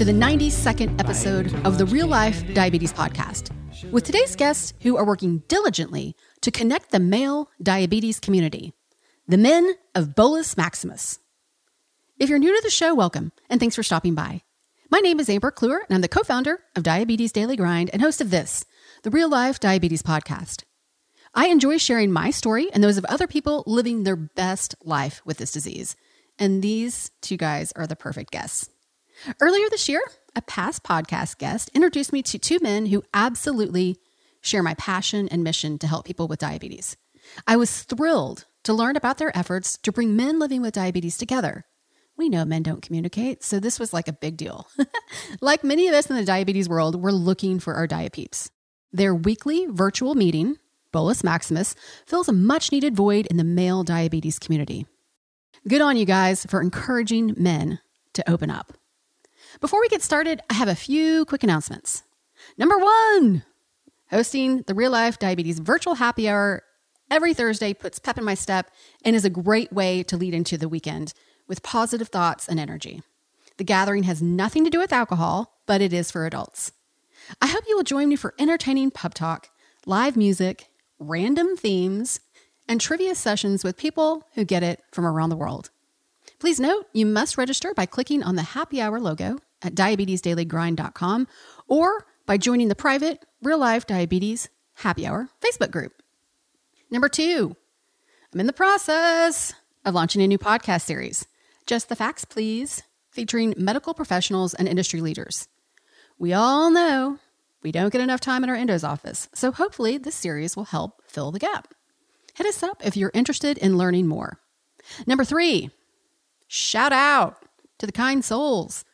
To the 92nd episode of the Real Life Diabetes Podcast with today's guests who are working diligently to connect the male diabetes community, the men of Bolus Maximus. If you're new to the show, welcome and thanks for stopping by. My name is Amber Clour, and I'm the co founder of Diabetes Daily Grind and host of this, the Real Life Diabetes Podcast. I enjoy sharing my story and those of other people living their best life with this disease. And these two guys are the perfect guests. Earlier this year, a past podcast guest introduced me to two men who absolutely share my passion and mission to help people with diabetes. I was thrilled to learn about their efforts to bring men living with diabetes together. We know men don't communicate, so this was like a big deal. like many of us in the diabetes world, we're looking for our diapeeps. Their weekly virtual meeting, Bolus Maximus, fills a much needed void in the male diabetes community. Good on you guys for encouraging men to open up. Before we get started, I have a few quick announcements. Number one, hosting the Real Life Diabetes Virtual Happy Hour every Thursday puts pep in my step and is a great way to lead into the weekend with positive thoughts and energy. The gathering has nothing to do with alcohol, but it is for adults. I hope you will join me for entertaining pub talk, live music, random themes, and trivia sessions with people who get it from around the world. Please note, you must register by clicking on the happy hour logo at diabetesdailygrind.com or by joining the private Real Life Diabetes Happy Hour Facebook group. Number two, I'm in the process of launching a new podcast series, Just the Facts Please, featuring medical professionals and industry leaders. We all know we don't get enough time in our endo's office, so hopefully this series will help fill the gap. Hit us up if you're interested in learning more. Number three, Shout out to the kind souls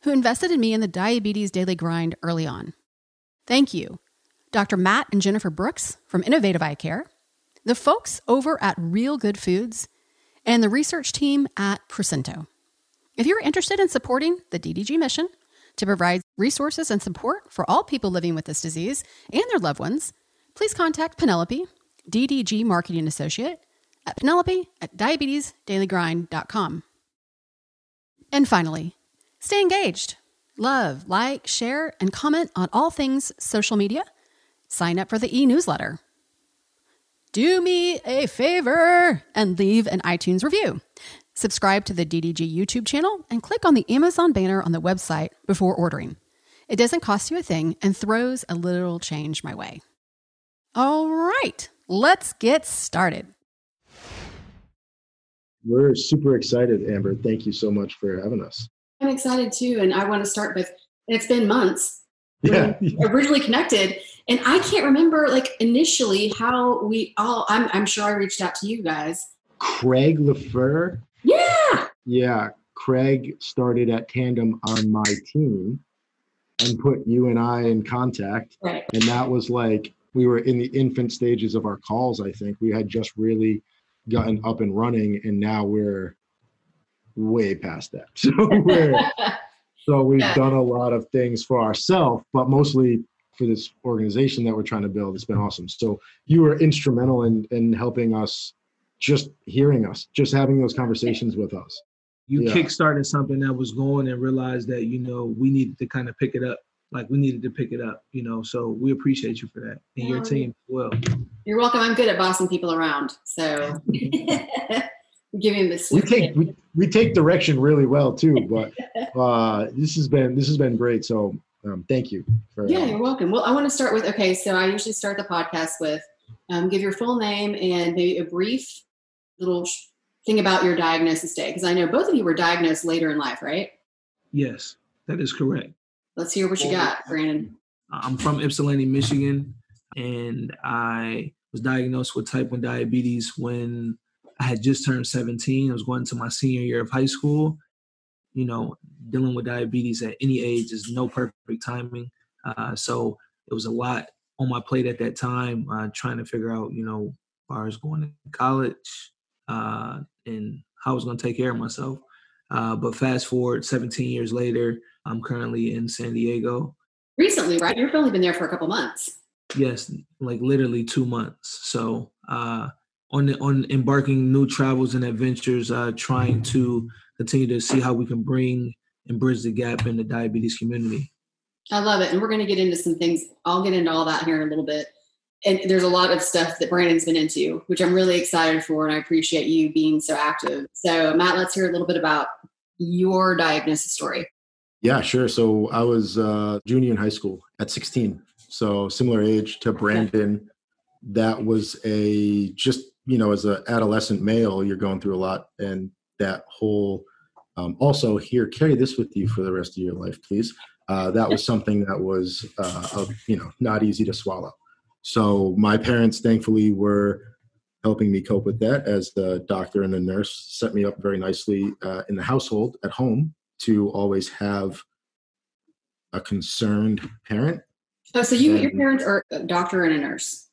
who invested in me in the diabetes daily grind early on. Thank you, Dr. Matt and Jennifer Brooks from Innovative Eye Care, the folks over at Real Good Foods, and the research team at Procento. If you're interested in supporting the DDG mission to provide resources and support for all people living with this disease and their loved ones, please contact Penelope, DDG Marketing Associate, at penelope at diabetesdailygrind.com. And finally, stay engaged. Love, like, share, and comment on all things social media. Sign up for the e newsletter. Do me a favor and leave an iTunes review. Subscribe to the DDG YouTube channel and click on the Amazon banner on the website before ordering. It doesn't cost you a thing and throws a little change my way. All right, let's get started. We're super excited, Amber. Thank you so much for having us. I'm excited too. And I want to start with it's been months. Yeah. Originally connected. And I can't remember like initially how we all I'm I'm sure I reached out to you guys. Craig LaFleur. Yeah. Yeah. Craig started at Tandem on my team and put you and I in contact. Right. And that was like we were in the infant stages of our calls, I think. We had just really gotten up and running and now we're way past that. So we're so we've yeah. done a lot of things for ourselves but mostly for this organization that we're trying to build. It's been awesome. So you were instrumental in in helping us just hearing us just having those conversations with us. You yeah. kickstarted something that was going and realized that you know we needed to kind of pick it up like we needed to pick it up, you know. So we appreciate you for that and your team as well. You're welcome. I'm good at bossing people around, so giving this. We take we, we take direction really well too, but uh, this has been this has been great. So um, thank you. For, yeah, you're welcome. Well, I want to start with okay. So I usually start the podcast with um, give your full name and maybe a brief little thing about your diagnosis day because I know both of you were diagnosed later in life, right? Yes, that is correct. Let's hear what you got, Brandon. I'm from Ypsilanti, Michigan, and I was diagnosed with type 1 diabetes when I had just turned 17. I was going to my senior year of high school. You know, dealing with diabetes at any age is no perfect timing. Uh, so it was a lot on my plate at that time, uh, trying to figure out, you know, as far as going to college uh, and how I was going to take care of myself. Uh, but fast forward 17 years later, I'm currently in San Diego. Recently, right? You've only been there for a couple months. Yes, like literally two months. So uh, on the, on embarking new travels and adventures, uh, trying to continue to see how we can bring and bridge the gap in the diabetes community. I love it. And we're going to get into some things. I'll get into all that here in a little bit. And there's a lot of stuff that Brandon's been into, which I'm really excited for. And I appreciate you being so active. So, Matt, let's hear a little bit about your diagnosis story. Yeah, sure. So I was uh, junior in high school at 16. So similar age to Brandon. That was a just you know as an adolescent male, you're going through a lot, and that whole um, also here carry this with you for the rest of your life, please. Uh, that was something that was uh, you know not easy to swallow. So my parents, thankfully, were helping me cope with that as the doctor and the nurse set me up very nicely uh, in the household at home to always have a concerned parent. Oh, so you, and, your parents are a doctor and a nurse.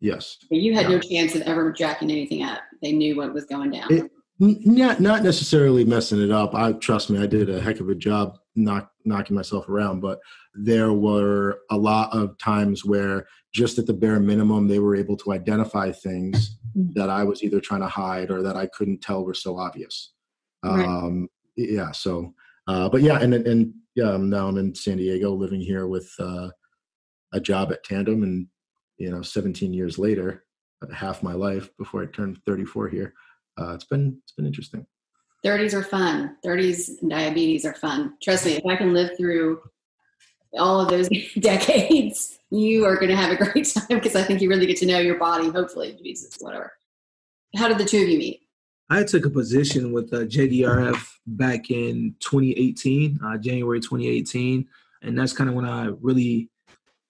Yes. You had yeah. no chance of ever jacking anything up. They knew what was going down. It, not not necessarily messing it up. I trust me, I did a heck of a job knock, knocking myself around, but there were a lot of times where just at the bare minimum they were able to identify things mm. that I was either trying to hide or that I couldn't tell were so obvious. Right. Um, yeah. So, uh, but yeah, and and yeah, now I'm in San Diego, living here with uh, a job at Tandem, and you know, 17 years later, half my life before I turned 34 here. Uh, it's been it's been interesting. 30s are fun. 30s and diabetes are fun. Trust me, if I can live through all of those decades, you are going to have a great time because I think you really get to know your body. Hopefully, Jesus, whatever. How did the two of you meet? I took a position with uh, JDRF back in 2018, uh, January 2018, and that's kind of when I really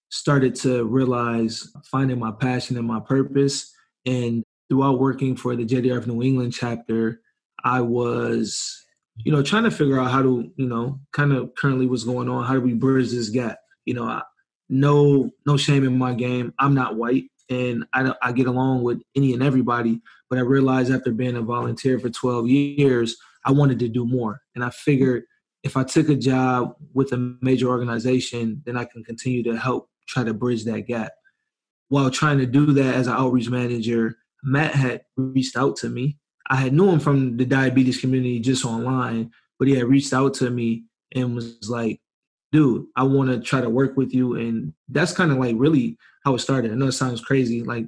started to realize finding my passion and my purpose. And throughout working for the JDRF New England chapter, I was, you know, trying to figure out how to, you know, kind of currently what's going on. How do we bridge this gap? You know, I, no, no shame in my game. I'm not white, and I, I get along with any and everybody. But I realized after being a volunteer for 12 years, I wanted to do more. And I figured if I took a job with a major organization, then I can continue to help try to bridge that gap. While trying to do that as an outreach manager, Matt had reached out to me. I had known him from the diabetes community just online, but he had reached out to me and was like, dude, I want to try to work with you. And that's kind of like really how it started. I know it sounds crazy. Like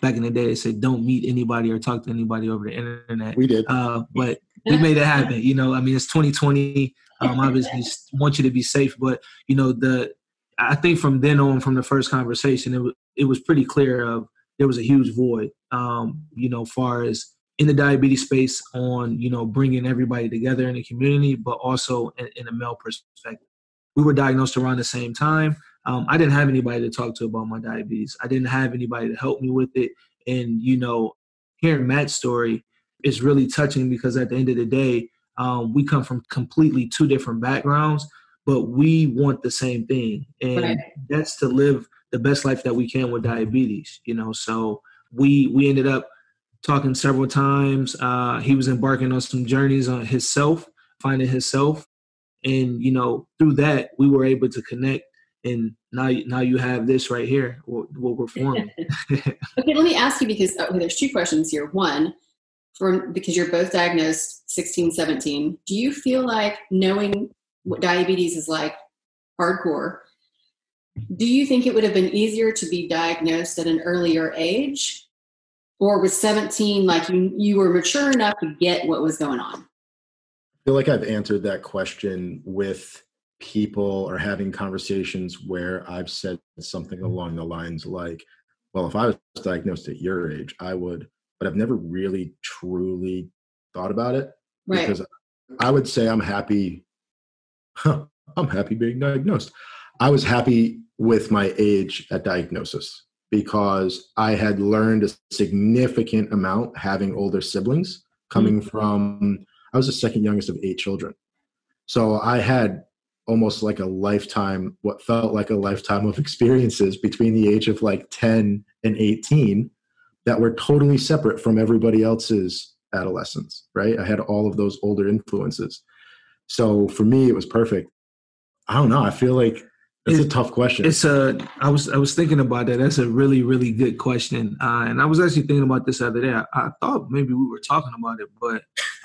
back in the day, they said don't meet anybody or talk to anybody over the internet. We did. Uh, but we made it happen. You know, I mean, it's 2020. Um, obviously, want you to be safe, but you know, the I think from then on, from the first conversation, it was it was pretty clear of there was a huge void. Um, you know, far as in the diabetes space on you know bringing everybody together in the community, but also in, in a male perspective. We were diagnosed around the same time. Um, I didn't have anybody to talk to about my diabetes. I didn't have anybody to help me with it. And you know, hearing Matt's story is really touching because at the end of the day, um, we come from completely two different backgrounds, but we want the same thing, and right. that's to live the best life that we can with diabetes. You know, so we we ended up talking several times. Uh, he was embarking on some journeys on himself, finding himself, and you know, through that, we were able to connect. And now now you have this right here what, what we're forming. Okay let me ask you because okay, oh, there's two questions here. One from because you're both diagnosed 16 17 do you feel like knowing what diabetes is like hardcore do you think it would have been easier to be diagnosed at an earlier age or was 17 like you you were mature enough to get what was going on i feel like i've answered that question with people or having conversations where I've said something along the lines like, well, if I was diagnosed at your age, I would, but I've never really truly thought about it right. because I would say I'm happy. Huh, I'm happy being diagnosed. I was happy with my age at diagnosis because I had learned a significant amount having older siblings coming mm-hmm. from, I was the second youngest of eight children. So I had almost like a lifetime, what felt like a lifetime of experiences between the age of like 10 and 18 that were totally separate from everybody else's adolescence, right? I had all of those older influences. So for me, it was perfect. I don't know. I feel like It's, a tough question. It's a. I was I was thinking about that. That's a really really good question. Uh, and I was actually thinking about this other day. I, I thought maybe we were talking about it, but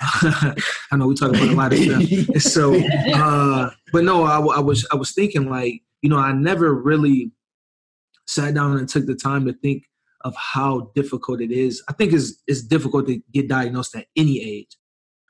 I know we talk about a lot of stuff. so, uh, but no, I, I was I was thinking like you know I never really sat down and took the time to think of how difficult it is. I think it's it's difficult to get diagnosed at any age,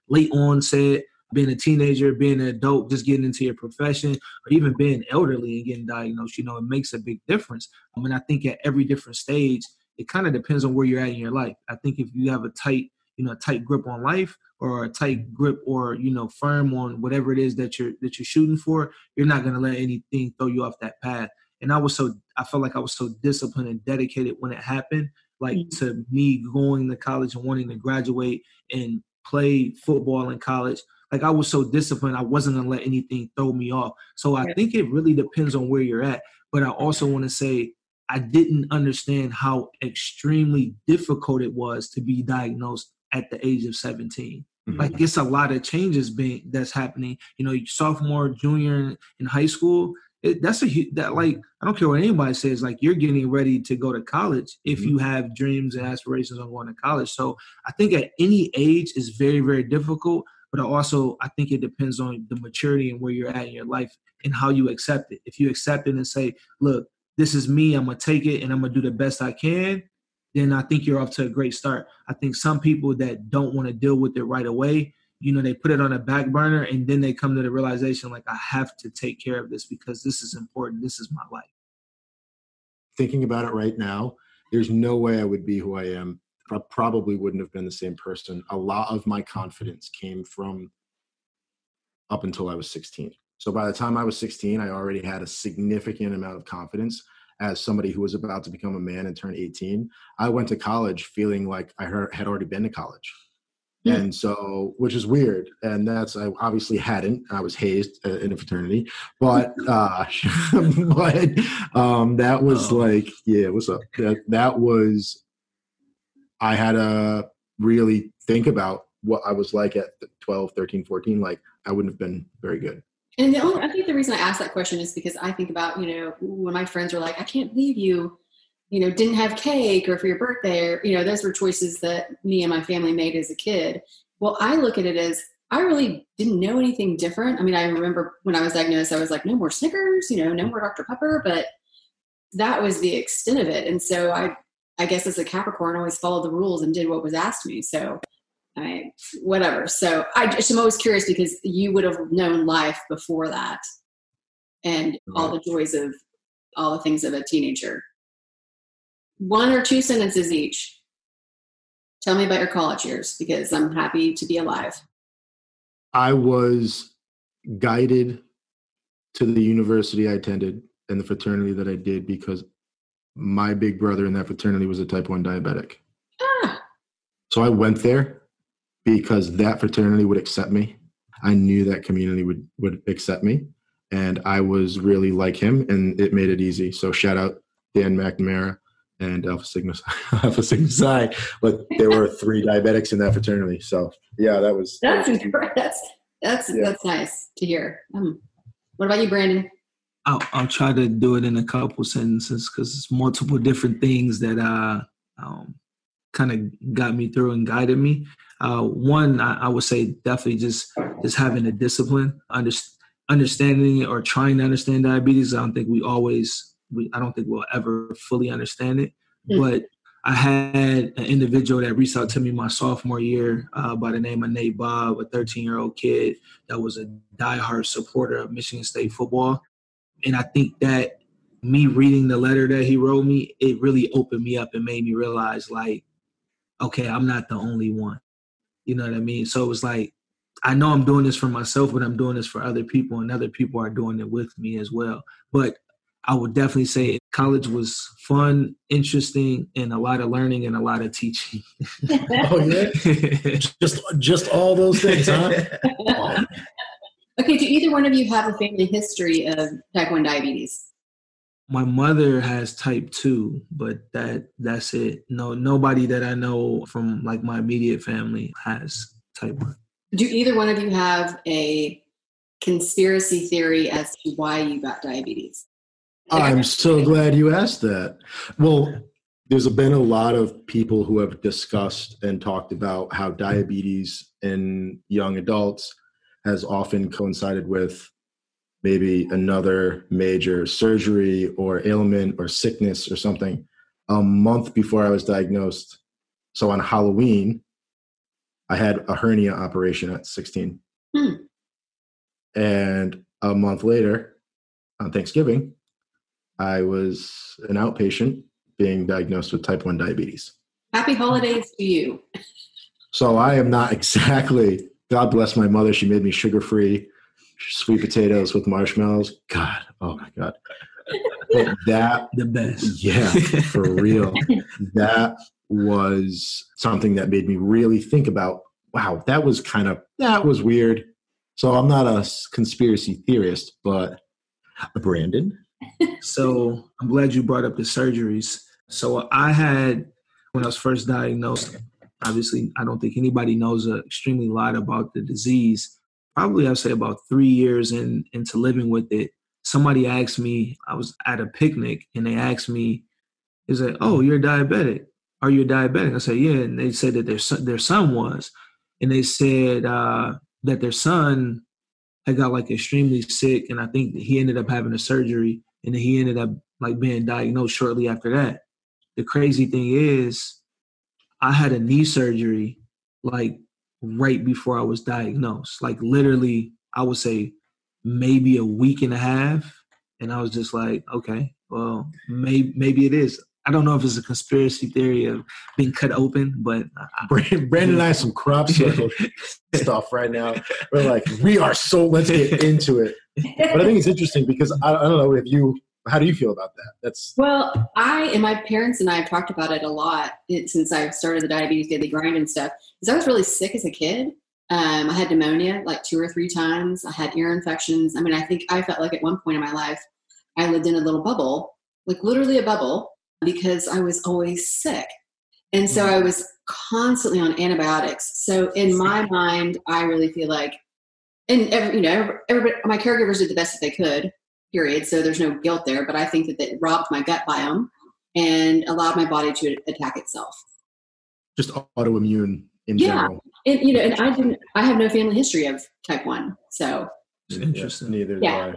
late onset being a teenager, being an adult, just getting into your profession, or even being elderly and getting diagnosed, you know, it makes a big difference. I mean, I think at every different stage, it kind of depends on where you're at in your life. I think if you have a tight, you know, a tight grip on life or a tight grip or, you know, firm on whatever it is that you're that you're shooting for, you're not gonna let anything throw you off that path. And I was so I felt like I was so disciplined and dedicated when it happened. Like mm-hmm. to me going to college and wanting to graduate and play football in college like I was so disciplined, I wasn't gonna let anything throw me off. So I think it really depends on where you're at. But I also want to say I didn't understand how extremely difficult it was to be diagnosed at the age of 17. Mm-hmm. Like it's a lot of changes being that's happening. You know, sophomore, junior in, in high school. It, that's a that like I don't care what anybody says. Like you're getting ready to go to college if mm-hmm. you have dreams and aspirations on going to college. So I think at any age is very very difficult but also I think it depends on the maturity and where you're at in your life and how you accept it. If you accept it and say, look, this is me, I'm gonna take it and I'm gonna do the best I can, then I think you're off to a great start. I think some people that don't want to deal with it right away, you know, they put it on a back burner and then they come to the realization like I have to take care of this because this is important. This is my life. Thinking about it right now, there's no way I would be who I am I probably wouldn't have been the same person. A lot of my confidence came from up until I was 16. So by the time I was 16, I already had a significant amount of confidence as somebody who was about to become a man and turn 18. I went to college feeling like I had already been to college. Yeah. And so, which is weird. And that's, I obviously hadn't. I was hazed uh, in a fraternity, but, uh, but, um, that was oh. like, yeah, what's up? That, that was I had to really think about what I was like at 12, 13, 14. Like I wouldn't have been very good. And the only, I think the reason I asked that question is because I think about, you know, when my friends were like, I can't believe you, you know, didn't have cake or for your birthday or, you know, those were choices that me and my family made as a kid. Well, I look at it as I really didn't know anything different. I mean, I remember when I was diagnosed, I was like, no more Snickers, you know, no more Dr. Pepper, but that was the extent of it. And so I I guess as a Capricorn, I always followed the rules and did what was asked me. So I, whatever. So I just I'm always curious because you would have known life before that and all the joys of all the things of a teenager. One or two sentences each. Tell me about your college years because I'm happy to be alive. I was guided to the university I attended and the fraternity that I did because my big brother in that fraternity was a type 1 diabetic. Ah. So I went there because that fraternity would accept me. I knew that community would would accept me, and I was really like him, and it made it easy. So shout out Dan McNamara and Alpha Sigma Alpha Sigma Psi. But there were three diabetics in that fraternity, so yeah, that was that's that was that's that's yeah. that's nice to hear. Um, what about you, Brandon? I'll, I'll try to do it in a couple sentences because it's multiple different things that uh, um, kind of got me through and guided me. Uh, one, I, I, would say definitely just just having a discipline, under, understanding or trying to understand diabetes. I don't think we always, we, I don't think we'll ever fully understand it. Mm-hmm. But I had an individual that reached out to me my sophomore year uh, by the name of Nate Bob, a 13 year old kid that was a diehard supporter of Michigan State football and I think that me reading the letter that he wrote me, it really opened me up and made me realize like, okay, I'm not the only one. You know what I mean? So it was like, I know I'm doing this for myself, but I'm doing this for other people, and other people are doing it with me as well. But I would definitely say college was fun, interesting, and a lot of learning and a lot of teaching. oh yeah, just just all those things, huh? Okay, do either one of you have a family history of type 1 diabetes? My mother has type 2, but that that's it. No nobody that I know from like my immediate family has type 1. Do either one of you have a conspiracy theory as to why you got diabetes? I'm so glad you asked that. Well, there's been a lot of people who have discussed and talked about how diabetes in young adults has often coincided with maybe another major surgery or ailment or sickness or something. A month before I was diagnosed, so on Halloween, I had a hernia operation at 16. Hmm. And a month later, on Thanksgiving, I was an outpatient being diagnosed with type 1 diabetes. Happy holidays to you. So I am not exactly, God bless my mother. She made me sugar free sweet potatoes with marshmallows. God, oh my God. But that, the best. Yeah, for real. that was something that made me really think about wow, that was kind of, that was weird. So I'm not a conspiracy theorist, but uh, Brandon, so I'm glad you brought up the surgeries. So I had, when I was first diagnosed, obviously, I don't think anybody knows a extremely lot about the disease. Probably, I'd say about three years in, into living with it, somebody asked me, I was at a picnic and they asked me, is like, oh, you're diabetic. Are you diabetic? I said, yeah. And they said that their son, their son was. And they said uh, that their son had got like extremely sick. And I think he ended up having a surgery and he ended up like being diagnosed shortly after that. The crazy thing is, I had a knee surgery like right before I was diagnosed. Like literally, I would say maybe a week and a half, and I was just like, okay, well, maybe maybe it is. I don't know if it's a conspiracy theory of being cut open, but I, Brandon, Brandon and I have some crop circle stuff right now. We're like, we are so let's get into it. But I think it's interesting because I, I don't know if you how do you feel about that? That's well, I and my parents and I have talked about it a lot since I've started the diabetes daily grind and stuff. Because I was really sick as a kid. Um, I had pneumonia like two or three times. I had ear infections. I mean, I think I felt like at one point in my life, I lived in a little bubble, like literally a bubble because I was always sick. And so I was constantly on antibiotics. So in my mind, I really feel like, and every, you know, everybody, my caregivers did the best that they could, period. So there's no guilt there. But I think that it robbed my gut biome and allowed my body to attack itself. Just autoimmune in yeah. general. And you know, and I didn't. I have no family history of type one, so interesting. Neither yeah.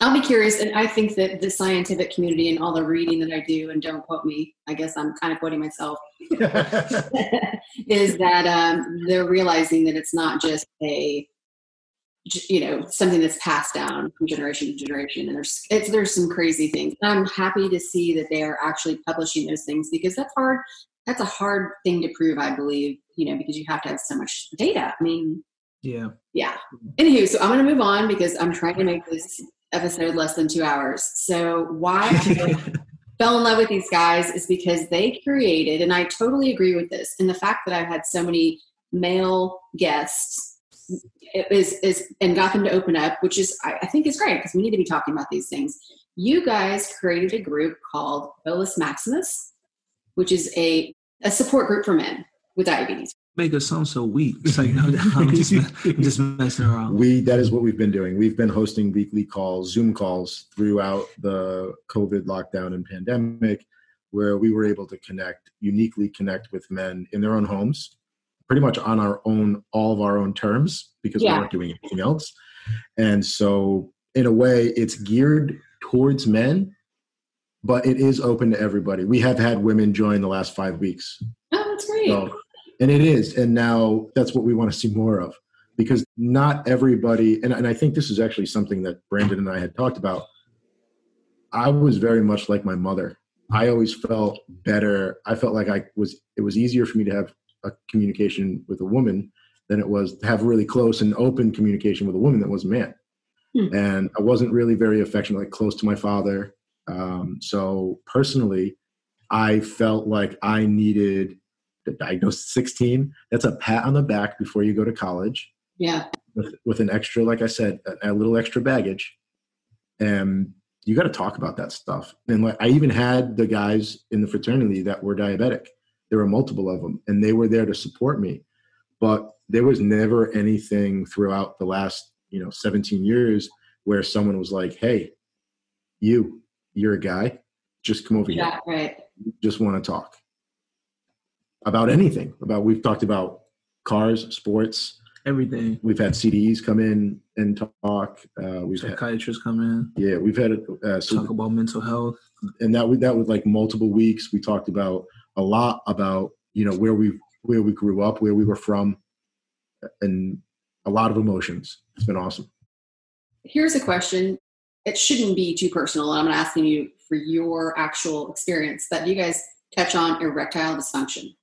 I'll be curious, and I think that the scientific community and all the reading that I do, and don't quote me, I guess I'm kind of quoting myself, is that um, they're realizing that it's not just a, you know, something that's passed down from generation to generation, and there's it's there's some crazy things. I'm happy to see that they are actually publishing those things because that's hard. That's a hard thing to prove, I believe, you know, because you have to have so much data. I mean, yeah, yeah. Anywho, so I'm going to move on because I'm trying to make this episode less than two hours. So why fell in love with these guys is because they created, and I totally agree with this, and the fact that I've had so many male guests is is and got them to open up, which is I, I think is great because we need to be talking about these things. You guys created a group called Bolus Maximus, which is a a support group for men with diabetes make us sound so weak. It's like, no, I'm just, I'm just messing around. We that is what we've been doing. We've been hosting weekly calls, Zoom calls throughout the COVID lockdown and pandemic, where we were able to connect, uniquely connect with men in their own homes, pretty much on our own, all of our own terms, because yeah. we weren't doing anything else. And so, in a way, it's geared towards men, but it is open to everybody. We have had women join the last five weeks. Oh, that's great. So, and it is and now that's what we want to see more of because not everybody and, and i think this is actually something that brandon and i had talked about i was very much like my mother i always felt better i felt like i was it was easier for me to have a communication with a woman than it was to have really close and open communication with a woman that was a man. Hmm. and i wasn't really very affectionate like close to my father. Um, so personally i felt like i needed diagnosed at 16 that's a pat on the back before you go to college. Yeah. With, with an extra like i said a, a little extra baggage. And you got to talk about that stuff. And like i even had the guys in the fraternity that were diabetic there were multiple of them and they were there to support me but there was never anything throughout the last you know 17 years where someone was like hey you, you're a guy, just come over Yeah, here. right. Just want to talk about anything. About we've talked about cars, sports. Everything. We've had CDs come in and talk. Uh, we've had, Psychiatrists come in, yeah, we've had uh, so talk about mental health. and that was that was like multiple weeks. We talked about a lot about you know where we where we grew up, where we were from, and a lot of emotions. It's been awesome. Here's a question. It shouldn't be too personal. and I'm not asking you for your actual experience, but do you guys touch on erectile dysfunction?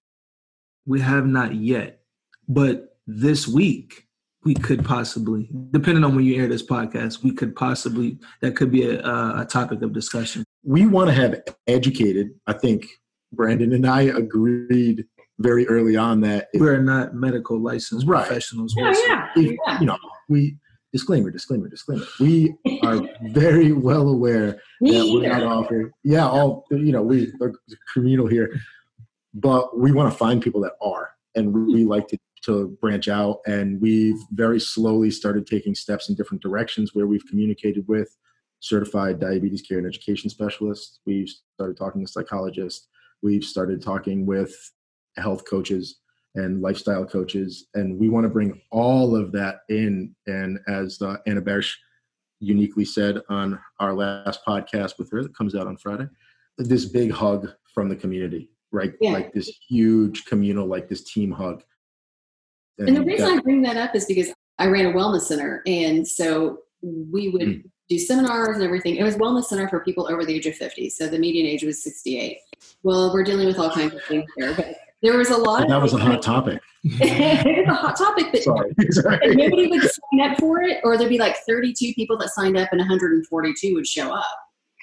We have not yet, but this week we could possibly, depending on when you air this podcast, we could possibly that could be a, a topic of discussion. We want to have educated. I think Brandon and I agreed very early on that if, We're not medical licensed Right. professionals. Yeah, We're- yeah, if, yeah. you know we disclaimer, disclaimer, disclaimer. We are very well aware Me that we're not either. offering. Yeah, all you know, we are communal here, but we want to find people that are, and we, we like to to branch out. And we've very slowly started taking steps in different directions where we've communicated with certified diabetes care and education specialists. We've started talking to psychologists. We've started talking with health coaches and lifestyle coaches, and we want to bring all of that in. And as uh, Anna Bersch uniquely said on our last podcast with her that comes out on Friday, this big hug from the community, right? Yeah. Like this huge communal, like this team hug. And the reason that- I bring that up is because I ran a wellness center. And so we would Mm. Do seminars and everything. It was wellness center for people over the age of 50. So the median age was 68. Well, we're dealing with all kinds of things there, but there was a lot of that was a hot topic. it was a hot topic, but Sorry. and Sorry. nobody would sign up for it, or there'd be like 32 people that signed up and 142 would show up.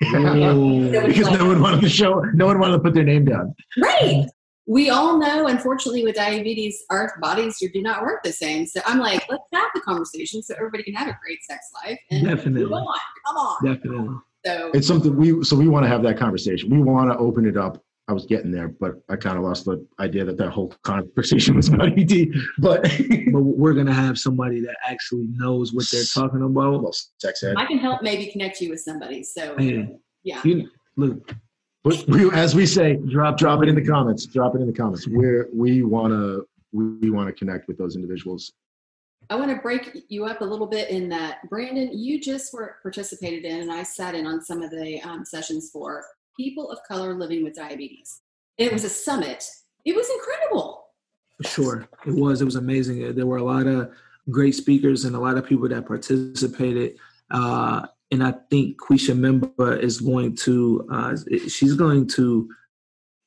Whoa. because no one wanted to show, no one wanted to put their name down. Right. We all know, unfortunately, with diabetes, our bodies do not work the same. So I'm like, let's have the conversation so everybody can have a great sex life and Definitely. move on. Come on. Definitely. So It's something we so we want to have that conversation. We want to open it up. I was getting there, but I kind of lost the idea that that whole conversation was about ED. But But we're gonna have somebody that actually knows what they're talking about. well, sex ed. I can help maybe connect you with somebody. So Man, yeah. you look, But we, as we say, drop drop it in the comments. Drop it in the comments. We're we want to we want to connect with those individuals. I want to break you up a little bit in that, Brandon, you just were participated in, and I sat in on some of the um, sessions for people of color living with diabetes. It was a summit. It was incredible. for sure, it was. It was amazing. There were a lot of great speakers and a lot of people that participated. Uh, and I think Kisha Umemba is going to. Uh, she's going to.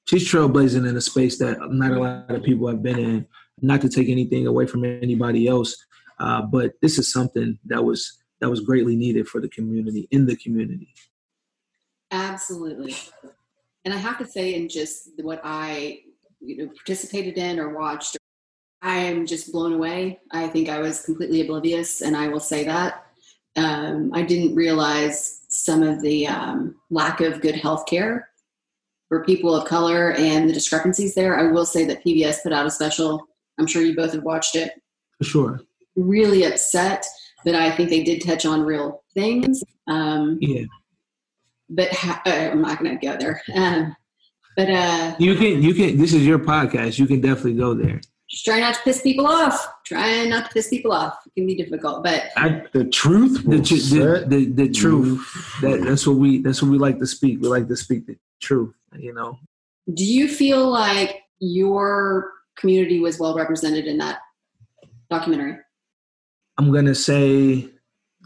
She's trailblazing in a space that not a lot of people have been in. Not to take anything away from anybody else, uh, but this is something that was that was greatly needed for the community in the community. Absolutely. And I have to say, in just what I you know participated in or watched, I am just blown away. I think I was completely oblivious, and I will say that. Um, I didn't realize some of the um, lack of good health care for people of color and the discrepancies there. I will say that PBS put out a special. I'm sure you both have watched it. For sure, Really upset, but I think they did touch on real things. Um, yeah. but ha- uh, I'm not going to go there. Um, but uh, You can you can. This is your podcast. You can definitely go there. Just try not to piss people off. Try not to piss people off. It can be difficult, but I, The truth the, will the, the, the truth that that's what we that's what we like to speak we like to speak the truth you know do you feel like your community was well represented in that documentary? i'm gonna say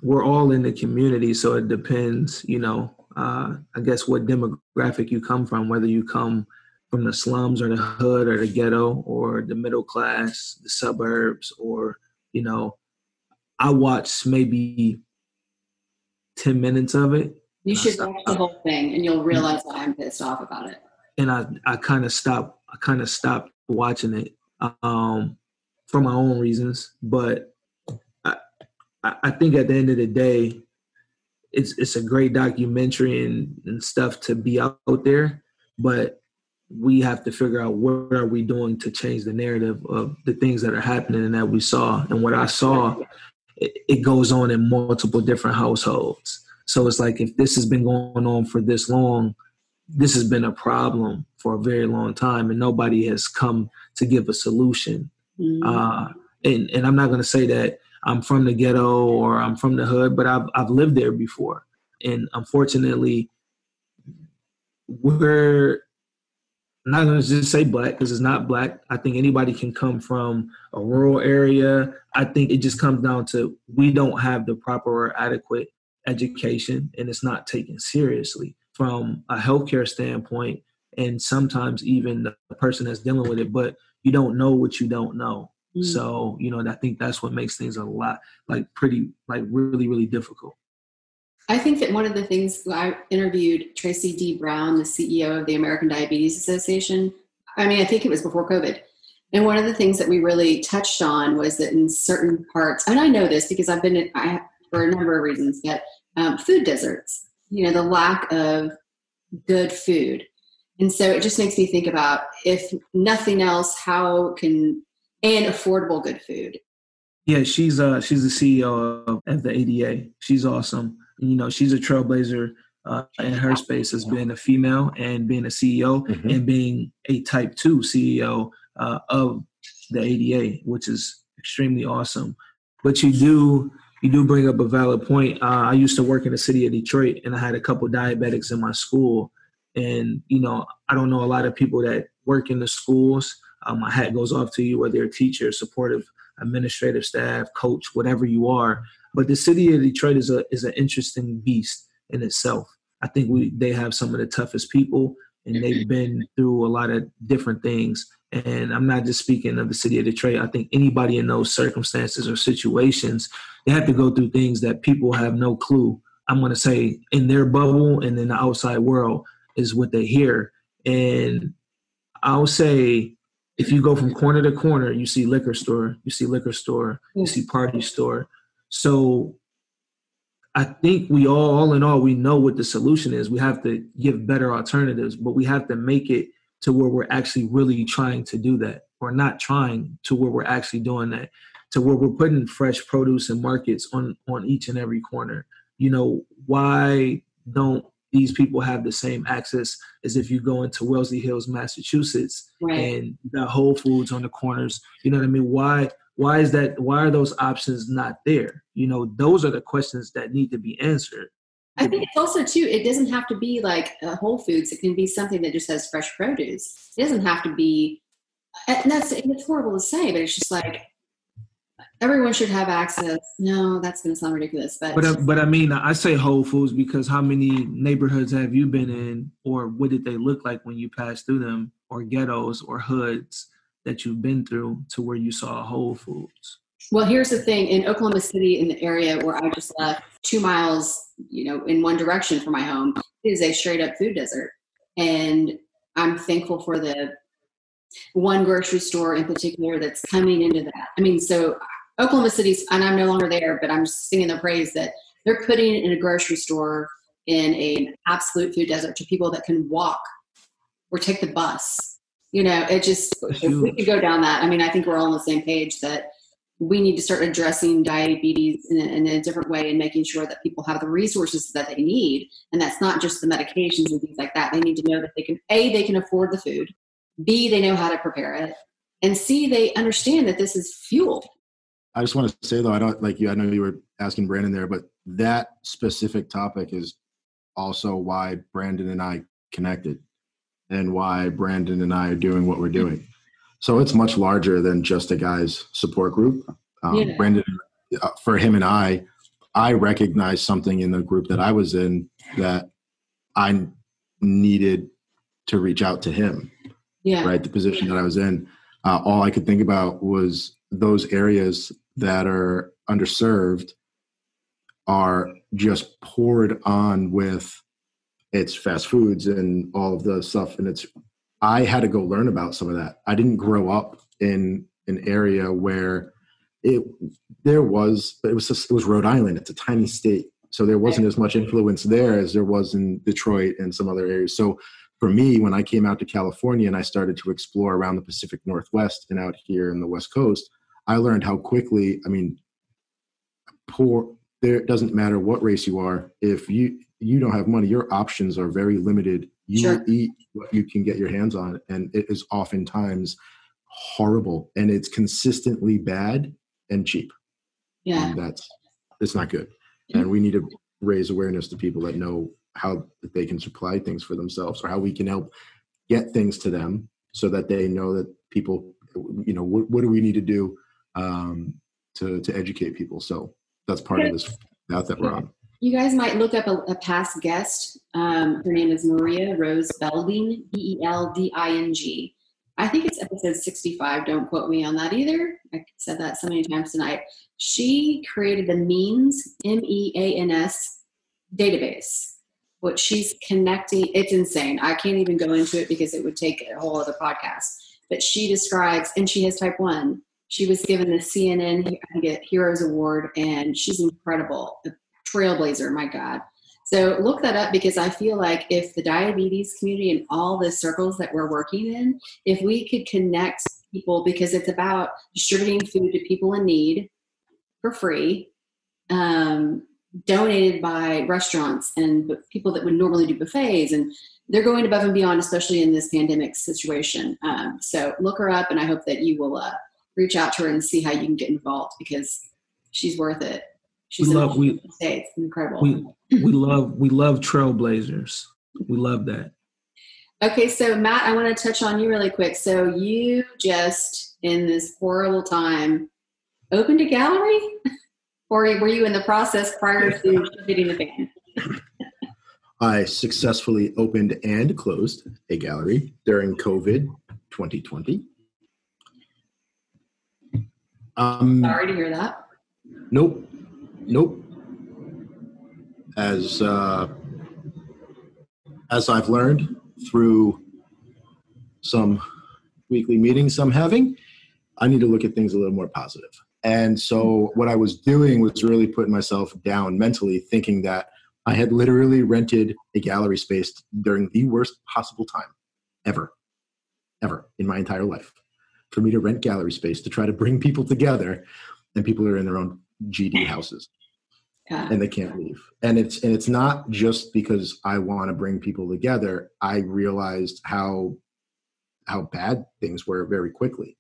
we're all in the community so it depends you know uh i guess what demographic you come from whether you come from the slums or the hood or the ghetto or the middle class the suburbs or you know i watched maybe 10 minutes of it You should watch the whole thing, and you'll realize why I'm pissed off about it. and I I kind of stopped I kind of stopped watching it um for my own reasons, but I I I think at the end of the day, it's it's a great documentary and, and stuff to be out there, but we have to figure out what are we doing to change the narrative of the things that are happening and that we saw and what I saw. It, it goes on in multiple different households. So it's like if this has been going on for this long, this has been a problem for a very long time, and nobody has come to give a solution. Mm-hmm. Uh, and and I'm not going to say that I'm from the ghetto or I'm from the hood, but I've I've lived there before, and unfortunately, we're I'm not going to just say black because it's not black. I think anybody can come from a rural area. I think it just comes down to we don't have the proper or adequate education and it's not taken seriously from a healthcare standpoint and sometimes even the person that's dealing with it but you don't know what you don't know mm. so you know i think that's what makes things a lot like pretty like really really difficult I think that one of the things I interviewed Tracey D. Brown, the CEO of the American Diabetes Association. I mean, I think it was before COVID. And one of the things that we really touched on was that in certain parts, and I know this because I've been, I, for a number of reasons, that um, food deserts, you know, the lack of good food. And so it just makes me think about if nothing else, how can, and affordable good food. Yeah, she's uh she's the CEO of, of the ADA. She's awesome you know she's a trailblazer uh, in her space as being a female and being a CEO mm-hmm. and being a type 2 CEO uh, of the ADA, which is extremely awesome. But you do you do bring up a valid point. Uh, I used to work in the city of Detroit, and I had a couple diabetics in my school. And you know, I don't know a lot of people that work in the schools. Um, my hat goes off to you, whether you're a teacher, supportive administrative staff, coach, whatever you are. But the city of Detroit is a is an interesting beast in itself. I think we they have some of the toughest people and they've mm-hmm. been through a lot of different things. And I'm not just speaking of the city of Detroit. I think anybody in those circumstances or situations, they have to go through things that people have no clue. I'm going to say in their bubble and in the outside world is what they hear. And I'll say if you go from corner to corner, you see liquor store, you see liquor store, you mm. see party store, so I think we all, all in all, we know what the solution is. We have to give better alternatives, but we have to make it to where we're actually really trying to do that, or not trying to where we're actually doing that, to where we're putting fresh produce and markets on on each and every corner. You know, why don't these people have the same access as if you go into Wellesley Hills, Massachusetts, right. and the Whole Foods on the corners? You know what I mean? Why why is that why are those options not there? You know those are the questions that need to be answered i think it's also too it doesn't have to be like a whole foods. It can be something that just has fresh produce. It doesn't have to be and that's it's horrible to say but it's just like everyone should have access. No that's going to sound ridiculous but but, uh, but i mean i say whole foods because how many neighborhoods have you been in or what did they look like when you passed through them or ghettos or hoods that you've been through to where you saw Whole Foods? Well, here's the thing in Oklahoma City, in the area where I just left, two miles, you know, in one direction from my home, is a straight up food desert. And I'm thankful for the one grocery store in particular that's coming into that. I mean, so Oklahoma City's, and I'm no longer there, but I'm singing the praise that they're putting in a grocery store in an absolute food desert to people that can walk or take the bus you know it just if we could go down that i mean i think we're all on the same page that we need to start addressing diabetes in a, in a, different way and making sure that people have the resources that they need. And that's not just the medications and things like that. They need to know that they can a they can afford the food. B they know how to prepare it. And c they understand that this is fuel. I just want to say though i don't like you i know you were asking brandon there but that specific topic is also why brandon and i connected and why Brandon and I are doing what we're doing. So it's much larger than just a guy's support group. Um, yeah. Brandon, uh, for him and I, I recognized something in the group that I was in that I needed to reach out to him. Yeah. Right. The position that I was in. Uh, all I could think about was those areas that are underserved are just poured on with it's fast foods and all of the stuff and it's i had to go learn about some of that. I didn't grow up in an area where it there was it was just, it was rhode island. It's a tiny state so there wasn't as much influence there as there was in detroit and some other areas. So for me when i came out to california and i started to explore around the pacific northwest and out here in the west coast i learned how quickly i mean poor there it doesn't matter what race you are. If you you don't have money, your options are very limited. You Sure. eat what you can get your hands on, and it is oftentimes horrible, and it's consistently bad and cheap. Yeah. And that's it's not good. And we need to raise awareness to people that know how they can supply things for themselves, or how we can help get things to them, so that they know that people, you know, what, what do we need to do um, to to educate people. So that's part of this path that we're on. You guys might look up a, a past guest. Um, her name is Maria Rose Belding, B E L D I N G. I think it's episode 65. Don't quote me on that either. I said that so many times tonight. She created the Means, M E A N S database. What she's connecting, it's insane. I can't even go into it because it would take a whole other podcast. But she describes, and she has type 1. She was given the CNN Heroes Award, and she's incredible a trailblazer, my God. So look that up because I feel like if the diabetes community and all the circles that we're working in, if we could connect people, because it's about distributing food to people in need for free, um, donated by restaurants and people that would normally do buffets, and they're going above and beyond, especially in this pandemic situation. Um, so look her up, and I hope that you will uh, reach out to her and see how you can get involved because she's worth it. She's We love- we- 50 states. Incredible. We we love we love trailblazers. We love that. Okay, so Matt, I want to touch on you really quick. So you just in this horrible time opened a gallery, or were you in the process prior to hitting the fan? I successfully opened and closed a gallery during COVID 2020. Um, Sorry to hear that. Nope. Nope. As uh, as I've learned through some weekly meetings I'm having, I need to look at things a little more positive. And so what I was doing was really putting myself down mentally, thinking that I had literally rented a gallery space during the worst possible time ever, ever in my entire life. For me to rent gallery space to try to bring people together, and people are in their own GD houses Yeah. and they can't leave. And it's and it's not just because I want to bring people together. I realized how how bad things were very quickly.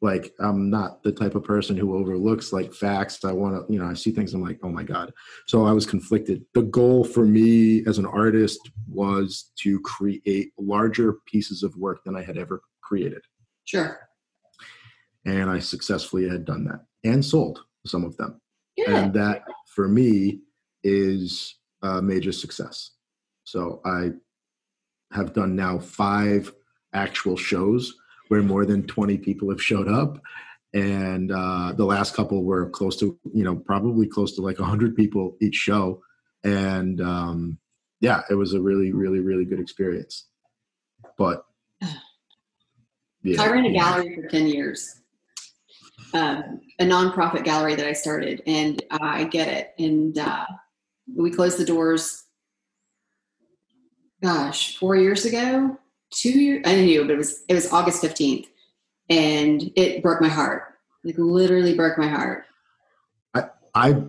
Like I'm not the type of person who overlooks like facts. I want to, you know, I see things. I'm like, oh my god. So I was conflicted. The goal for me as an artist was to create larger pieces of work than I had ever created, Sure. and I successfully had done that and sold some of them. Good. and that for me is a major success. So i have done now five actual shows where more than 20 people have showed up. And uh, the last couple were close to you know probably close to like 100 people each show. And um, yeah it was a really really really good experience. But yeah I ran a gallery for 10 years, um, a nonprofit gallery that I started, and I get it. And uh, we closed the doors, gosh, four years ago, two years, I knew, but it was, it was August 15th. And it broke my heart, like literally broke my heart. I, I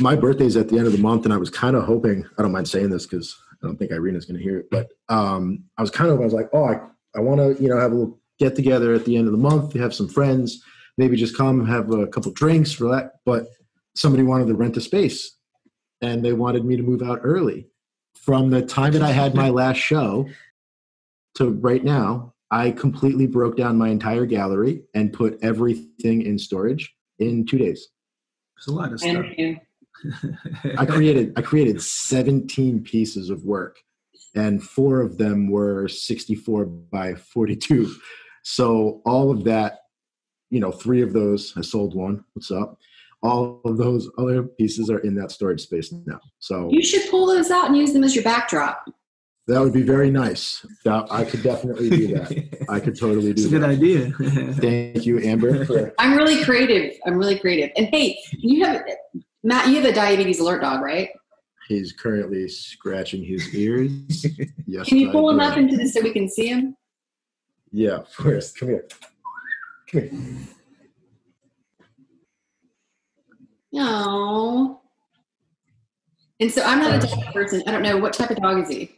my birthday's at the end of the month, and I was kind of hoping. I don't mind saying this because I don't think Irina's going to hear it, but um, I was kind of. I was like, oh, I I want to you know have a little get together at the end of the month, have some friends, maybe just come have a couple drinks for that. But somebody wanted to rent a space, and they wanted me to move out early. From the time that I had my last show to right now, I completely broke down my entire gallery and put everything in storage in two days. There's a lot of stuff. I created I created 17 pieces of work and four of them were 64 by 42. So all of that, you know, three of those I sold one. What's up? All of those other pieces are in that storage space now. So You should pull those out and use them as your backdrop. that would be very nice. That, I could definitely do that. I could totally do it's do a good that. idea. Thank you, Amber. For, I'm really creative. I'm really creative. And hey, you have Matt. You have a diabetes alert dog, right? he's currently scratching his ears. Yes. Can you I pull him up into this so we can see him? Yeah, first. Come here. Come here. No. And so I'm not a dog person. I don't know what type of dog is he.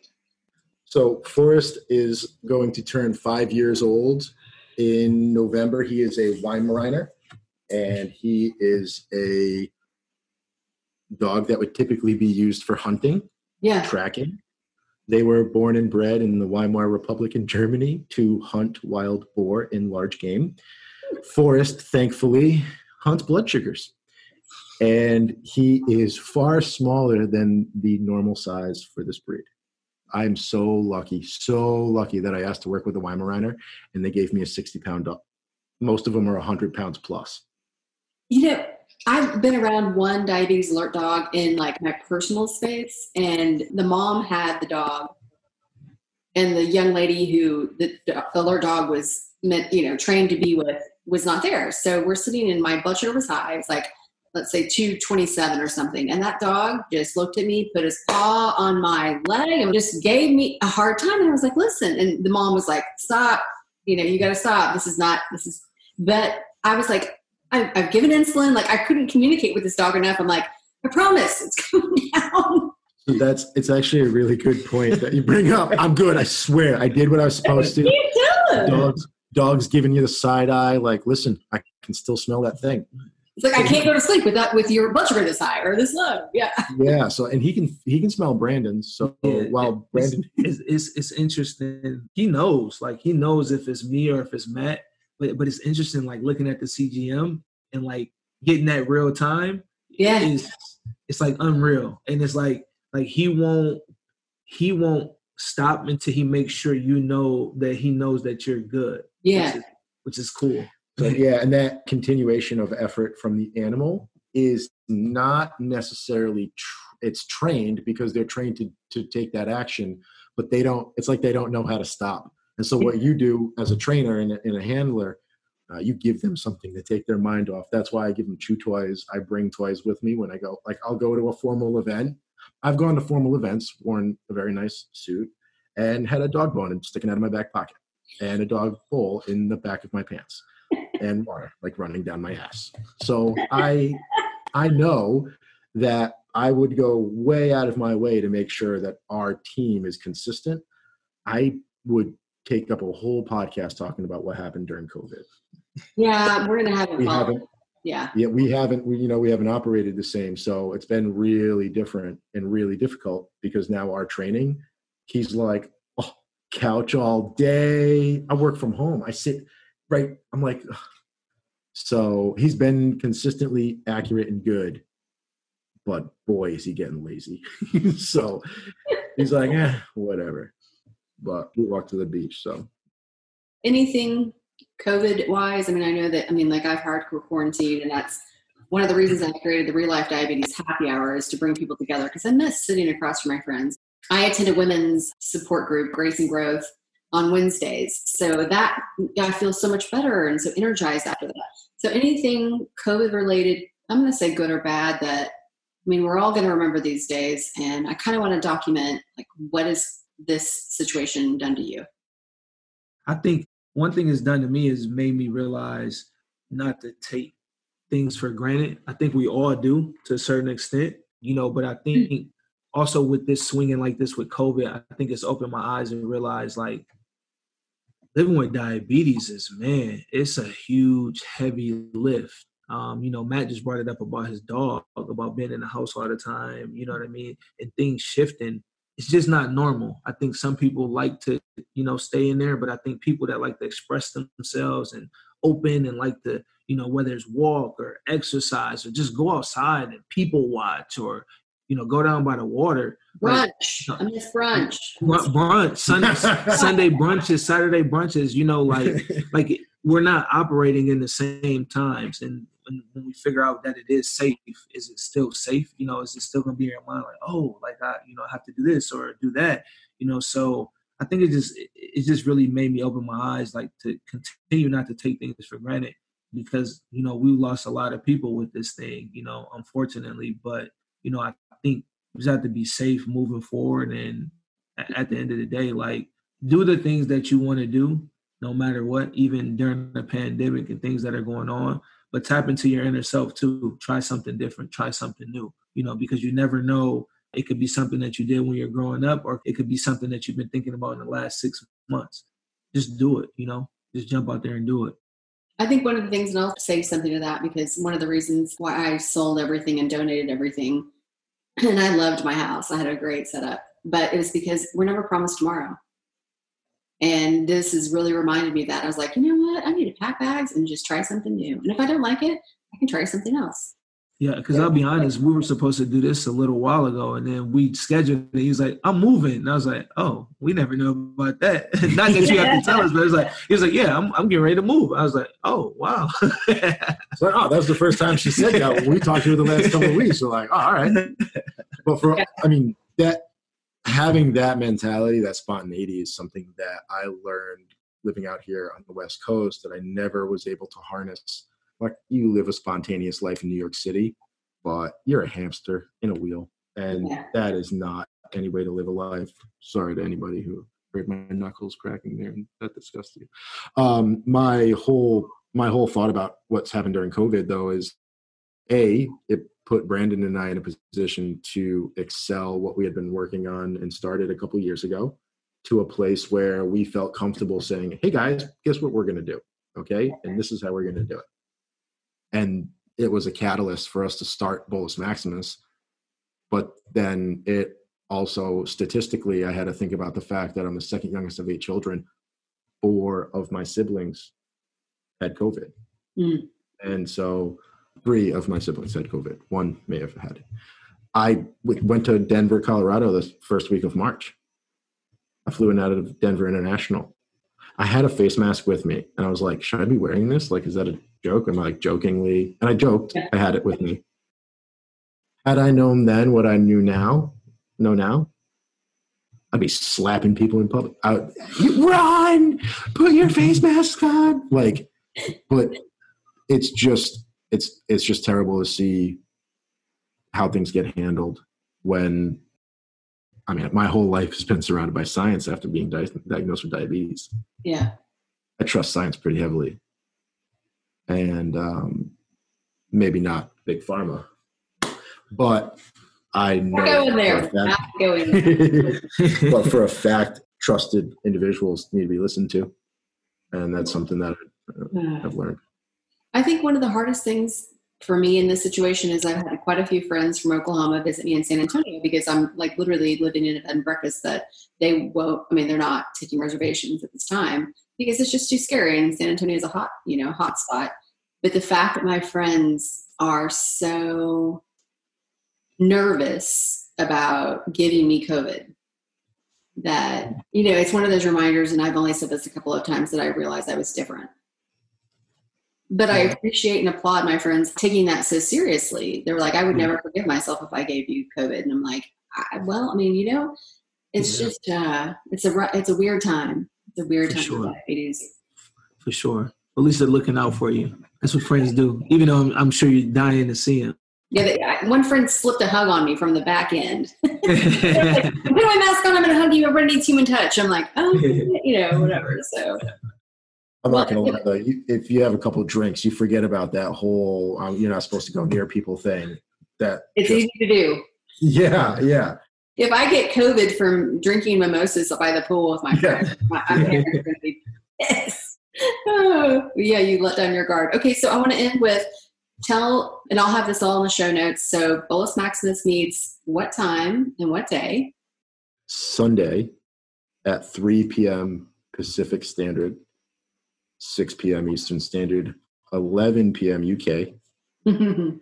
So Forrest is going to turn five years old in November. He is a Weimaraner, and he is a dog that would typically be used for hunting, Yeah. tracking. They were born and bred in the Weimar Republic in Germany to hunt wild boar in large game. Forrest, thankfully, hunts blood sugars. And he is far smaller than the normal size for this breed. I'm so lucky, so lucky that I asked to work with a Weimaraner and they gave me a 60 pound dog. Most of them are 100 pounds plus. You know, I've been around one diabetes alert dog in like my personal space, and the mom had the dog, and the young lady who the, the alert dog was meant, you know, trained to be with was not there. So we're sitting in my blood sugar was high. It's like let's say 227 or something. And that dog just looked at me, put his paw on my leg, and just gave me a hard time. And I was like, listen. And the mom was like, stop. You know, you got to stop. This is not, this is, but I was like, I, I've given insulin. Like, I couldn't communicate with this dog enough. I'm like, I promise it's coming down. That's it's actually a really good point that you bring up. I'm good. I swear, I did what I was supposed to. You do. Dogs, dogs giving you the side eye. Like, listen, I can still smell that thing. It's like I can't go to sleep with that with your blood sugar this high or this low. Yeah. Yeah. So, and he can he can smell Brandon. So Yeah, while it's, Brandon, it's, it's it's interesting. He knows, like he knows if it's me or if it's Matt. But but it's interesting, like looking at the CGM and like getting that real time. Yeah. is it's like unreal, and it's like like he won't he won't stop until he makes sure you know that he knows that you're good. Yeah. which is, which is cool. So, yeah, and that continuation of effort from the animal is not necessarily tr- it's trained because they're trained to to take that action, but they don't. It's like they don't know how to stop. And so, what you do as a trainer and a, and a handler, uh, you give them something to take their mind off. That's why I give them chew toys. I bring toys with me when I go. Like I'll go to a formal event. I've gone to formal events, worn a very nice suit, and had a dog bone and sticking out of my back pocket, and a dog bowl in the back of my pants and water like running down my ass. So I I know that I would go way out of my way to make sure that our team is consistent. I would take up a whole podcast talking about what happened during COVID. Yeah. We're gonna have a We haven't Yeah. yeah, we haven't we you know we haven't operated the same. So it's been really different and really difficult because now our training, he's like, oh, couch all day. I work from home. I sit right. I'm like, ugh. so he's been consistently accurate and good, but boy, is he getting lazy. so he's like, eh, whatever. But we walk to the beach. So anything COVID wise? I mean, I know that, I mean, like I've hardcore quarantined, and that's one of the reasons I created the Real Life Diabetes Happy Hour is to bring people together because I miss sitting across from my friends. I attend a women's support group, Grace and Growth, on Wednesdays. So that I feel so much better and so energized after that. So anything COVID related, I'm going to say good or bad that, I mean, we're all going to remember these days. And I kind of want to document like, what has this situation done to you? I think one thing it's done to me is made me realize not to take things for granted. I think we all do to a certain extent, you know, but I think also with this swinging like this with COVID, I think it's opened my eyes and realized like living with diabetes is, man, it's a huge, heavy lift. Um, you know, Matt just brought it up about his dog, about being in the house all the time, you know what I mean? And things shifting it's just not normal. I think some people like to, you know, stay in there, but I think people that like to express themselves and open and like to, you know, whether it's walk or exercise or just go outside and people watch or, you know, go down by the water. like, Brunch. I miss brunch. Br- brunch, Sunday, Sunday brunches, Saturday brunches, you know, like like we're not operating in the same times and when, when we figure out that it is safe is it still safe? You know is it still to be in your mind like oh like i you know have to do this or do that you know? So i think it just it, it just really made me open my eyes like to continue not to take things for granted because you know we lost a lot of people with this thing you know unfortunately. But you know i think we just have to be safe moving forward and at the end of the day like do the things that you want to do no matter what, even during the pandemic and things that are going on. But tap into your inner self too. Try something different. Try something new. You know, because you never know It could be something that you did when you're growing up, or it could be something that you've been thinking about in the last six months. Just do it, you know, just jump out there and do it. I think one of the things, and I'll say something to that because one of the reasons why I sold everything and donated everything, and I loved my house, I had a great setup, but it was because we're never promised tomorrow. And this has really reminded me that I was like, you know what? I need to pack bags and just try something new. And if I don't like it, I can try something else. Yeah, because I'll be honest, we were supposed to do this a little while ago, and then we scheduled it. He's like, "I'm moving," and I was like, "Oh, we never know about that." Not that you have to tell us, but it's like he was like, "Yeah, I'm, I'm getting ready to move." I was like, "Oh, wow." It's like, oh, that was the first time she said that. When we talked to her the last couple of weeks. So like, oh, all right. But for, I mean, that having that mentality, that spontaneity, is something that I learned living out here on the West Coast that I never was able to harness like you live a spontaneous life in New York City, but you're a hamster in a wheel, and Yeah. that is not any way to live a life. Sorry to anybody who heard my knuckles cracking there, and that disgusted you. Um, my whole my whole thought about what's happened during COVID though is, a it put Brandon and I in a position to excel what we had been working on and started a couple years ago to a place where we felt comfortable saying, "Hey guys, guess what we're going to do?" Okay, and this is how we're going to do it and it was a catalyst for us to start Bolus Maximus. But then it also statistically, I had to think about the fact that I'm the second youngest of eight children. Four of my siblings had COVID. Mm. And so three of my siblings had COVID. One may have had it. I went to Denver, Colorado the first week of March. I flew in out of Denver International. I had a face mask with me and I was like, should I be wearing this? Like, is that a joke? Am I like jokingly? And I joked. I had it with me. Had I known then what I knew now, know now, I'd be slapping people in public. I would, "You run, put your face mask on. Like, but it's just, it's, it's just terrible to see how things get handled when, I mean, my whole life has been surrounded by science after being di- diagnosed with diabetes. Yeah. I trust science pretty heavily. And um, maybe not big pharma, but I know We're going there. Not going there. but for a fact, trusted individuals need to be listened to, and that's something that I've learned. I think one of the hardest things for me in this situation is I've had quite a few friends from Oklahoma visit me in San Antonio because I'm like literally living in a bed and breakfast that they won't, I mean, they're not taking reservations at this time because it's just too scary. And San Antonio is a hot, you know, hot spot. But the fact that my friends are so nervous about giving me COVID that, you know, it's one of those reminders, and I've only said this a couple of times that I realized I was different but I appreciate and applaud my friends taking that so seriously. They were like, I would never forgive myself if I gave you COVID, and I'm like, I, well, I mean, you know, it's Yeah. just uh, it's a it's a weird time. It's a weird For time sure. for for sure. At least they're looking out for you. That's what friends do. Even though I'm, I'm sure you're dying to see them. Yeah, they, I, one friend slipped a hug on me from the back end. Like, Put my mask on. I'm going to hug you. Everybody needs human touch. I'm like, oh, you know, whatever. So I'm not gonna lie though. You, if you have a couple drinks, you forget about that whole um, "you're not supposed to go near people" thing. That it's just- easy to do. yeah, yeah. If I get COVID from drinking mimosas by the pool with my friends, parents going to be pissed. Oh, yeah, you let down your guard. Okay, so I want to end with tell, and I'll have this all in the show notes. So Bolus Maximus meets what time and what day? Sunday at 3 p.m. Pacific Standard, 6 p.m. Eastern Standard, 11 p.m. UK.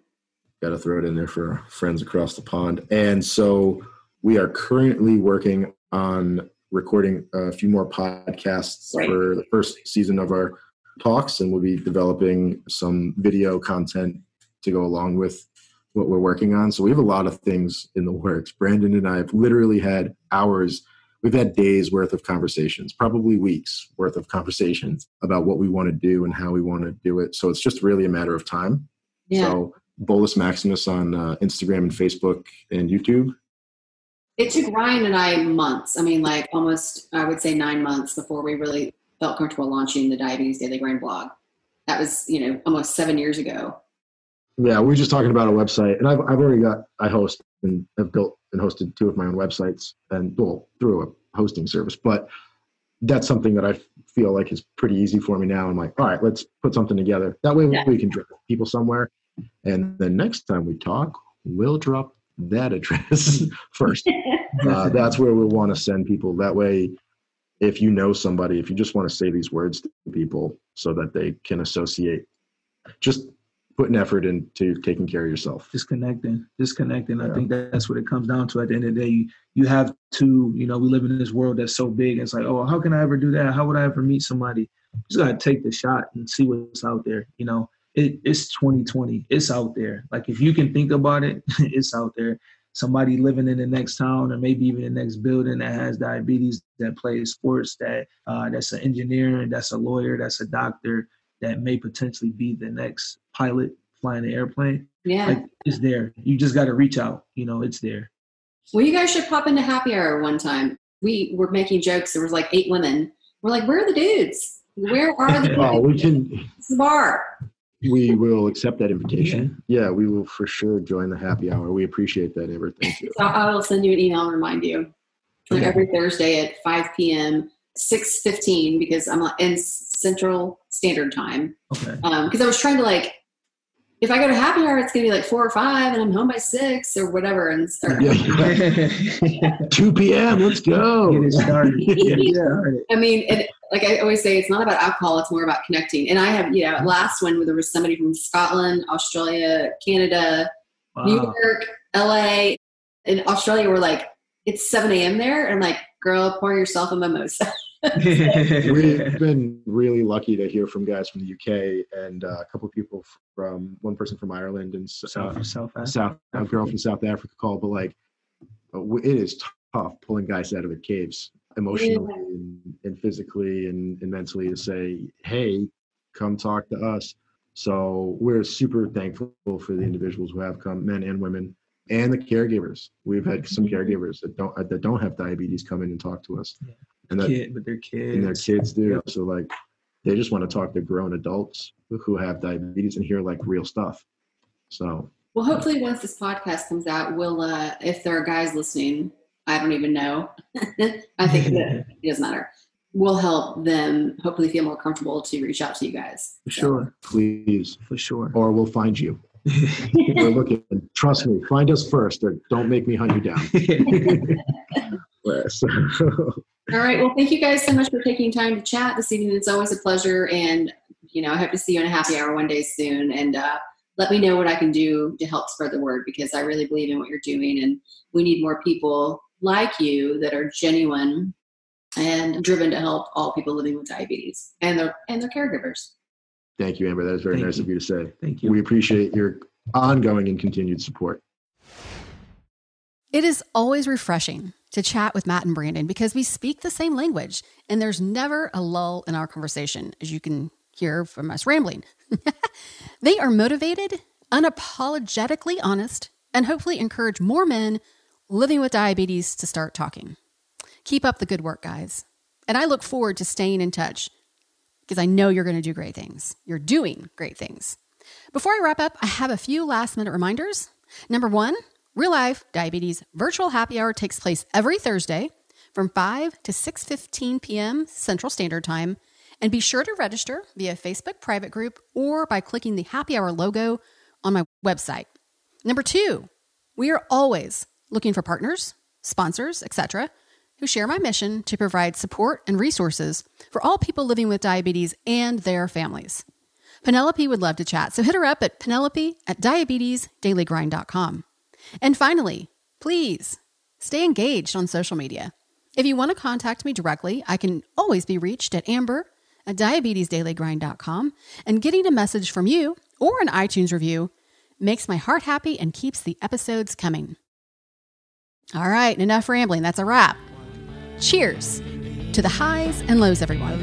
Got to throw it in there for our friends across the pond. And so we are currently working on recording a few more podcasts Right. for the first season of our talks, and we'll be developing some video content to go along with what we're working on. So we have a lot of things in the works. Brandon and I have literally had hours, we've had days worth of conversations, probably weeks worth of conversations about what we want to do and how we want to do it. So it's just really a matter of time. yeah. So Bolus Maximus on uh, Instagram and Facebook and YouTube. It took Ryan and I months. I mean, like almost, I would say nine months before we really felt comfortable launching the Diabetes Daily Grind blog. That was, you know, almost seven years ago. Yeah, we are just talking about a website, and I've I've already got I host and have built and hosted two of my own websites and well through a hosting service. But that's something that I feel like is pretty easy for me now. I'm like, all right, let's put something together. That way yeah. we can direct people somewhere. And the next time we talk, we'll drop that address first. Uh, that's where we'll want to send people. That way, if you know somebody, if you just want to say these words to people so that they can associate, just put an effort into taking care of yourself. Disconnecting, disconnecting. Yeah. I think that's what it comes down to. At the end of the day, you, you have to, you know, we live in this world that's so big. It's like, oh, how can I ever do that? How would I ever meet somebody? You just gotta take the shot and see what's out there. You know, it, it's 2020. It's out there. Like if you can think about it, it's out there. Somebody living in the next town or maybe even the next building that has diabetes, that plays sports, that uh, that's an engineer, that's a lawyer, that's a doctor, that may potentially be the next pilot flying the airplane. Yeah. Like it's there. You just gotta reach out. You know, it's there. Well, you guys should pop into happy hour one time. We were making jokes. There was like eight women. We're like, where are the dudes? Where are the? oh, we can. It's the bar. We will accept that invitation. Yeah. yeah. we will for sure join the happy hour. We appreciate that, Amber. Thank you. So I will send you an email and remind you. Okay. Every Thursday at 5 p.m. 6.15 because I'm in Central Standard Time. Okay. Because um, I was trying to like, if I go to happy hour, it's gonna be like four or five, and I'm home by six or whatever. And start. Yeah, yeah. two p.m. Let's go. Get it started. Get it started. I mean, and like I always say, it's not about alcohol; it's more about connecting. And I have, you know, last one where there was somebody from Scotland, Australia, Canada, wow. New York, L.A., and Australia were like, it's seven a.m. there, and I'm like, girl, pour yourself a mimosa. We've been really lucky to hear from guys from the UK and uh, a couple of people from one person from Ireland and South, uh, South, Africa. South a girl from South Africa called, but like uh, it is tough pulling guys out of the caves emotionally yeah. and, and, physically and, and mentally to say, hey, come talk to us. So we're super thankful for the individuals who have come, men and women, and the caregivers. We've had some caregivers that don't that don't have diabetes come in and talk to us. Yeah and that, kid, but their kids and their kids do. Yep. So like, they just want to talk to grown adults who have diabetes and hear like real stuff. So well, hopefully, once this podcast comes out, we'll uh, if there are guys listening, I don't even know. I think it doesn't matter. We'll help them hopefully feel more comfortable to reach out to you guys. For so. sure. Please. For sure. Or we'll find you. We're looking. Trust me. Find us first, or don't make me hunt you down. All right. Well, thank you guys so much for taking time to chat this evening. It's always a pleasure. And, you know, I hope to see you in a happy hour one day soon. And uh, let me know what I can do to help spread the word because I really believe in what you're doing. And we need more people like you that are genuine and driven to help all people living with diabetes and their and their caregivers. Thank you, Amber. That is very Thank nice you. of you to say. Thank you. We appreciate your ongoing and continued support. It is always refreshing to chat with Matt and Brandon because we speak the same language and there's never a lull in our conversation, as you can hear from us rambling. they are motivated, unapologetically honest, and hopefully encourage more men living with diabetes to start talking. Keep up the good work, guys. And I look forward to staying in touch because I know you're going to do great things. You're doing great things. Before I wrap up, I have a few last minute reminders. Number one, Real Life Diabetes Virtual Happy Hour takes place every Thursday from 5 to 6:15 p.m. Central Standard Time, and be sure to register via Facebook private group or by clicking the Happy Hour logo on my website. Number 2, we are always looking for partners, sponsors, etc., who share my mission to provide support and resources for all people living with diabetes and their families. Penelope would love to chat, so hit her up at penelope at diabetesdailygrind.com. And finally, please stay engaged on social media. If you want to contact me directly, I can always be reached at amber at diabetesdailygrind.com. And getting a message from you or an iTunes review makes my heart happy and keeps the episodes coming. All right, enough rambling. That's a wrap. Cheers to the highs and lows, everyone.